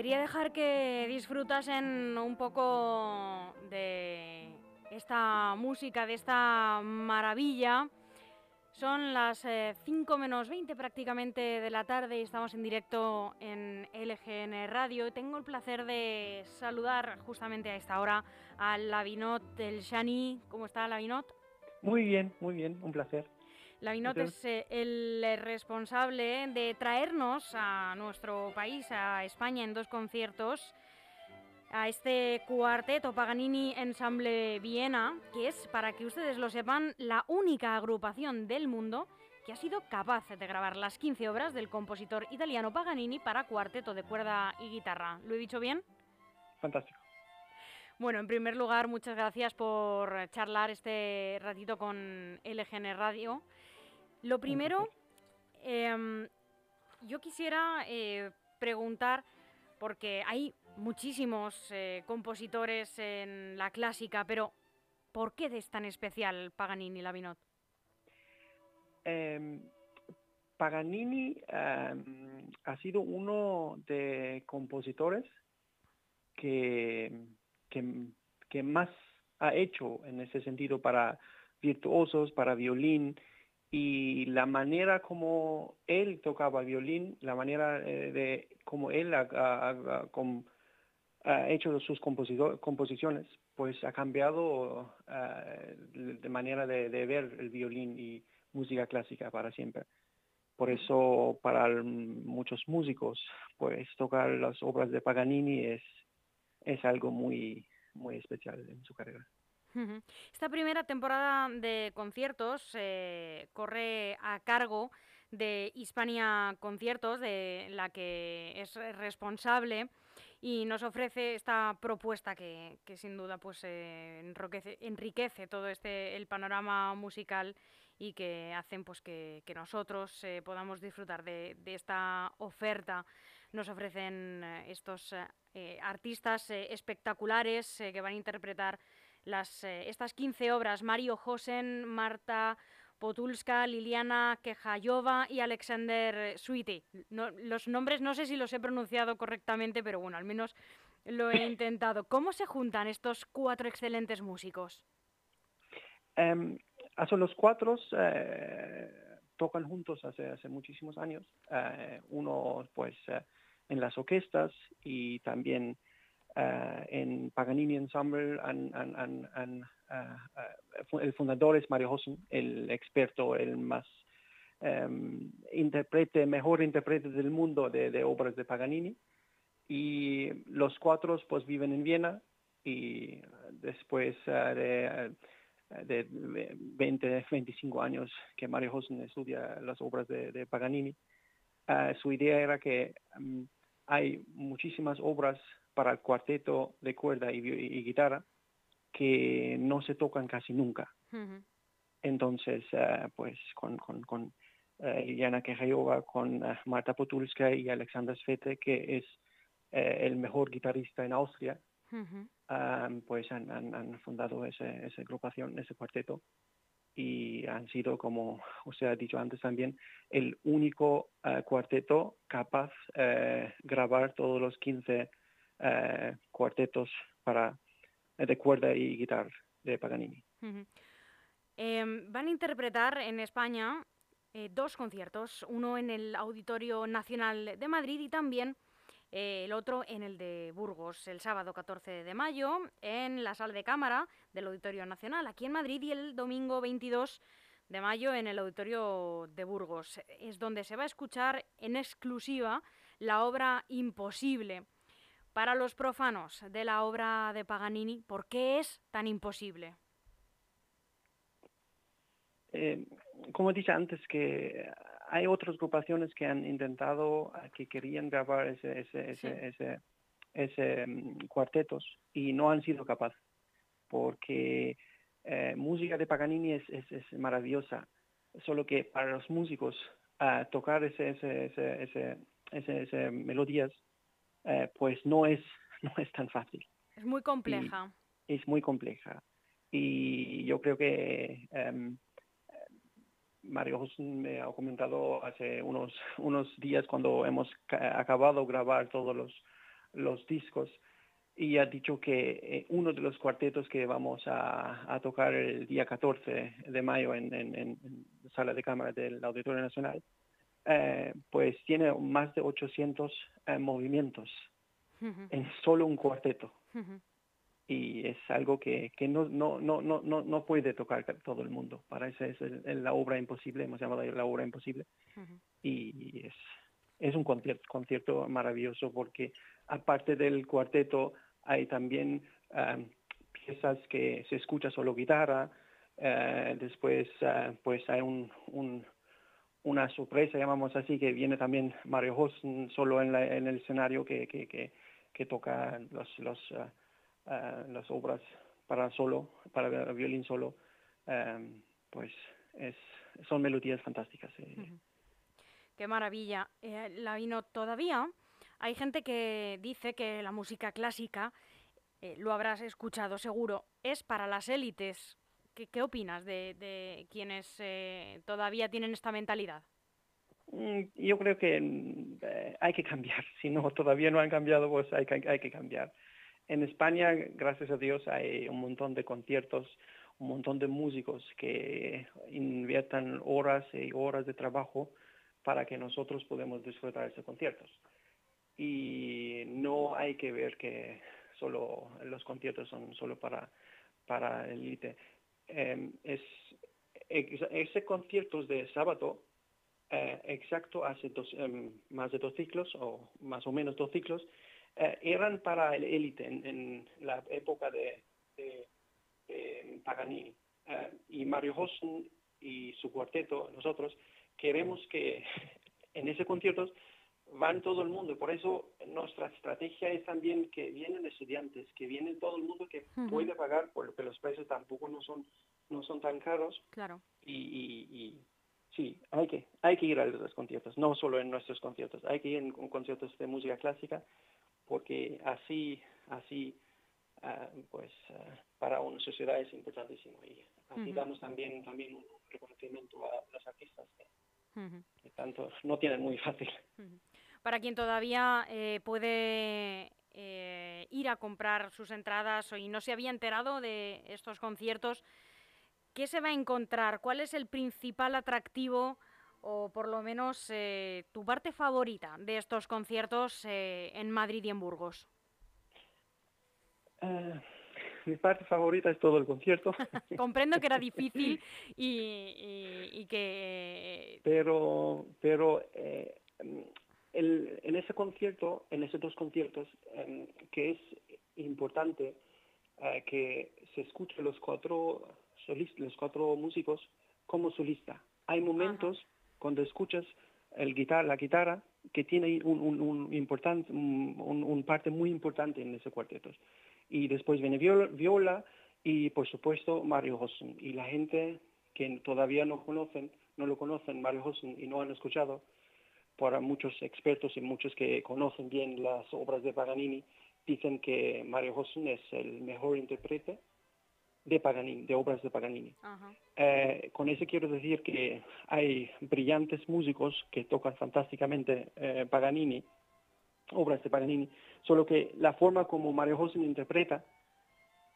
quería dejar que disfrutasen un poco de esta música, de esta maravilla. Son las 5 menos 20 prácticamente de la tarde y estamos en directo en LGN Radio. Tengo el placer de saludar justamente a esta hora a Lavinot del Shani. ¿Cómo está Lavinot? Muy bien, muy bien, un placer. Lavinot es eh, el responsable de traernos a nuestro país, a España, en dos conciertos a este cuarteto Paganini Ensemble Viena, que es, para que ustedes lo sepan, la única agrupación del mundo que ha sido capaz de grabar las 15 obras del compositor italiano Paganini para cuarteto de cuerda y guitarra. ¿Lo he dicho bien? Fantástico. Bueno, en primer lugar, muchas gracias por charlar este ratito con LGN Radio. Lo primero, em, yo quisiera eh, preguntar, porque hay muchísimos eh, compositores en la clásica, pero ¿por qué es tan especial Paganini Lavinot? Eh, Paganini em, ha sido uno de compositores que, que, más ha hecho en ese sentido para virtuosos, para violín, y la manera como él tocaba violín, la manera eh, de como él ha, ha hecho sus composiciones, pues ha cambiado uh, de manera de, de, ver el violín y música clásica para siempre. Por eso para muchos músicos, pues tocar las obras de Paganini es, es algo muy, muy especial en su carrera. Esta primera temporada de conciertos eh, corre a cargo de Hispania Conciertos, de la que es responsable y nos ofrece esta propuesta que, que sin duda pues eh, enriquece, todo este el panorama musical y que hacen pues que, nosotros eh, podamos disfrutar de, esta oferta. Nos ofrecen estos artistas espectaculares que van a interpretar las, estas 15 obras. Mario Josen, Marta Potulska, Liliana Kejayova y Alexander Sweetie. No, los nombres no sé si los he pronunciado correctamente, pero bueno, al menos lo he intentado. ¿Cómo se juntan estos cuatro excelentes músicos? Um, los cuatro eh, tocan juntos hace, muchísimos años. Eh, uno, pues, eh, en las orquestas y también en Paganini Ensemble han, han, han, uh, el fundador es Mario Hossen, el experto, el más um, intérprete, mejor intérprete del mundo de, obras de Paganini. Y los cuatro pues viven en Viena y después uh, de, de 20, 25 años que Mario Hossen estudia las obras de, Paganini, su idea era que um, hay muchísimas obras para el cuarteto de cuerda y, y guitarra que no se tocan casi nunca. Uh -huh. Entonces, uh, pues con, con, con uh, Iliana Kejayova, con uh, Marta Potulska y Alexander Svete, que es el mejor guitarrista en Austria, -huh. um, pues han, han, han fundado ese, esa agrupación, ese cuarteto y han sido, como usted ha dicho antes también, el único uh, cuarteto capaz de uh, grabar todos los 15 uh, cuartetos para, de cuerda y guitarra de Paganini. Eh, van a interpretar en España eh, dos conciertos, uno en el Auditorio Nacional de Madrid y también eh, el otro en el de Burgos, el sábado 14 de mayo, en la sala de cámara del Auditorio Nacional, aquí en Madrid, y el domingo 22 de mayo en el Auditorio de Burgos. Es donde se va a escuchar en exclusiva la obra Imposible. Para los profanos de la obra de Paganini, ¿por qué es tan imposible? Eh, como he dicho antes, que hay otras agrupaciones que han intentado, que querían grabar ese, ese, ese, sí. ese, ese um, cuartetos y no han sido capaces, porque eh, música de Paganini es, es, es, maravillosa, solo que para los músicos uh, tocar ese, ese, ese, ese, ese, ese melodías, eh, pues no es, no es tan fácil. Es muy compleja. Y es muy compleja. Y yo creo que um, Mario me ha comentado hace unos, unos días cuando hemos acabado de grabar todos los los discos y ha dicho que eh, uno de los cuartetos que vamos a, tocar el día 14 de mayo en, en, la sala de cámara del Auditorio Nacional, eh, pues tiene más de 800 eh, movimientos en solo un cuarteto. Y es algo que, que no, no, no, no, no puede tocar todo el mundo. Para eso es la obra imposible, hemos llamado la obra imposible. Y es, es un concierto, concierto maravilloso porque aparte del cuarteto hay también um, piezas que se escucha solo guitarra, uh, después uh, pues hay un, una sorpresa, llamamos así, que viene también Mario Hossen solo en, en el escenario que, que, que, toca los, los, uh, las obras para solo, para violín solo, um, pues es, son melodías fantásticas. Eh. Qué maravilla. Eh, la vino todavía hay gente que dice que la música clásica, eh, lo habrás escuchado seguro, es para las élites. ¿Qué, opinas de, quienes eh, todavía tienen esta mentalidad? Mm, yo creo que mm, eh, hay que cambiar. Si no, todavía no han cambiado, pues hay que, hay que cambiar. En España, gracias a Dios, hay un montón de conciertos, un montón de músicos que inviertan horas y horas de trabajo para que nosotros podamos disfrutar de esos conciertos y no hay que ver que solo los conciertos son solo para para élite. Eh, es ese conciertos de sábado eh, exacto hace dos, em, más de dos ciclos o más o menos dos ciclos eh, eran para el élite en, la época de, de, Paganini. Eh, y Mario Hossen y su cuarteto nosotros queremos que en ese concierto van todo el mundo. Por eso nuestra estrategia es también que vienen estudiantes, que viene todo el mundo que puede pagar, porque los precios tampoco no son no son tan caros. Claro. Y, y, sí, hay que hay que ir a los conciertos, no solo en nuestros conciertos, hay que ir en, conciertos de música clásica, porque así así ah, pues ah, para una sociedad es importantísimo y así damos también también un reconocimiento a los artistas que, tanto no tienen muy fácil para quien todavía eh, puede eh, ir a comprar sus entradas y no se había enterado de estos conciertos, ¿qué se va a encontrar? ¿Cuál es el principal atractivo o por lo menos eh, tu parte favorita de estos conciertos en Madrid y en Burgos? mi parte favorita es todo el concierto. Comprendo que era difícil y, que... Pero, pero en ese concierto, en esos dos conciertos, em, que es importante eh, que se escuchen los cuatro solistas, los cuatro músicos como solista. Hay momentos cuando escuchas el guitar, la guitarra que tiene un, un, un, importante, un, parte muy importante en ese cuarteto. Y después viene viola, viola y por supuesto Mario Hossen. Y la gente que todavía no conocen, no lo conocen, Mario Hossen, y no han escuchado, para muchos expertos y muchos que conocen bien las obras de Paganini, dicen que Mario Hossen es el mejor intérprete de Paganini, de obras de Paganini. Eh, con eso quiero decir que hay brillantes músicos que tocan fantásticamente eh, Paganini, obras de Paganini, solo que la forma como Mario Hossen interpreta,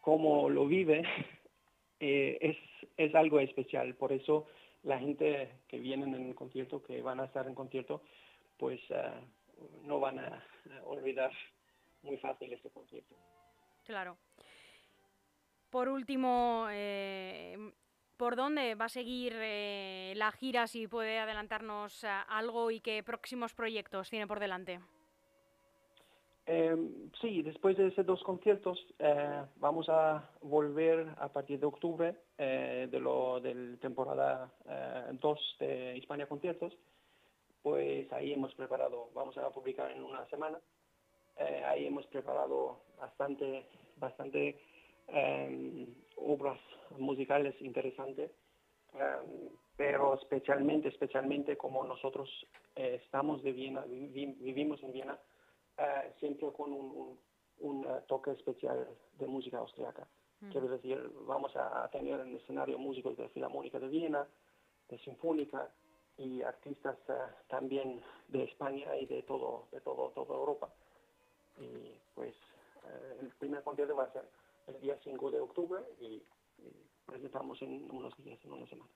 como lo vive, eh, es, es algo especial. Por eso la gente que vienen en el concierto, que van a estar en concierto, pues ah, no van a, olvidar muy fácil este concierto. Claro. Por último, eh, ¿por dónde va a seguir eh, la gira? Si puede adelantarnos ah, algo y qué próximos proyectos tiene por delante. Em, sí, después de esos dos conciertos eh, vamos a volver a partir de octubre eh, de lo del temporada 2 eh, de Hispania Conciertos. Pues ahí hemos preparado, vamos a publicar en una semana. ahí hemos preparado bastante, bastante em, obras musicales interesantes, em, pero especialmente, especialmente como nosotros estamos de Viena, vivimos en Viena eh, siempre con un, un, eh, toque especial de música austriaca. Mm. Quiero decir, vamos a tener en el escenario músicos de Filarmónica de Viena, de Sinfónica y artistas eh, también de España y de todo, de todo, toda Europa. y pues el primer concierto va a ser el día 5 de octubre y, presentamos en unos días, en una semana.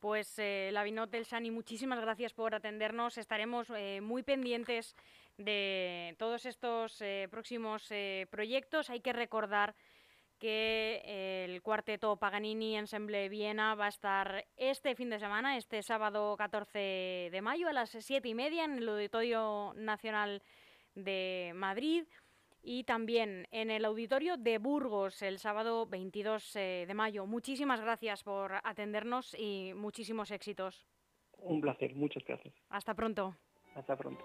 Pues eh, Lavinot del Sani, muchísimas gracias por atendernos. Estaremos eh, muy pendientes de todos estos eh, próximos eh, proyectos. Hay que recordar que el cuarteto Paganini Ensemble Viena va a estar este fin de semana, este sábado 14 de mayo a las 7 y media en el Auditorio Nacional de Madrid y también en el auditorio de Burgos el sábado 22 eh, de mayo. Muchísimas gracias por atendernos y muchísimos éxitos. Un placer, muchas gracias. Hasta pronto. Hasta pronto.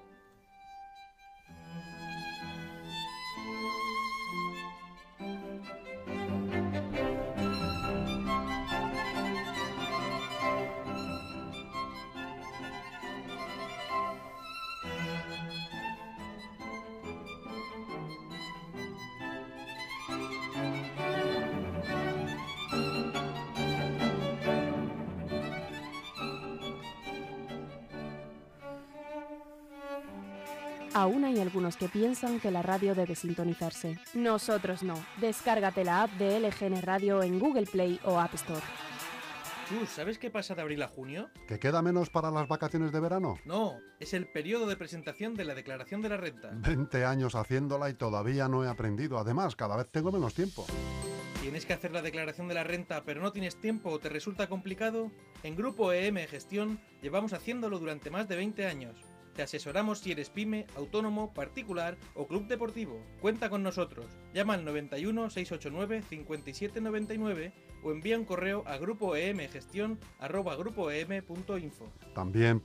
Aún hay algunos que piensan que la radio debe sintonizarse. Nosotros no. Descárgate la app de LGN Radio en Google Play o App Store. ¿Tú sabes qué pasa de abril a junio? ¿Que queda menos para las vacaciones de verano? No, es el periodo de presentación de la declaración de la renta. 20 años haciéndola y todavía no he aprendido. Además, cada vez tengo menos tiempo. ¿Tienes que hacer la declaración de la renta pero no tienes tiempo o te resulta complicado? En Grupo EM Gestión llevamos haciéndolo durante más de 20 años. Te asesoramos si eres pyme, autónomo, particular o club deportivo. Cuenta con nosotros. Llama al 91 689 5799 o envía un correo a grupoemgestión@grupoem.info. También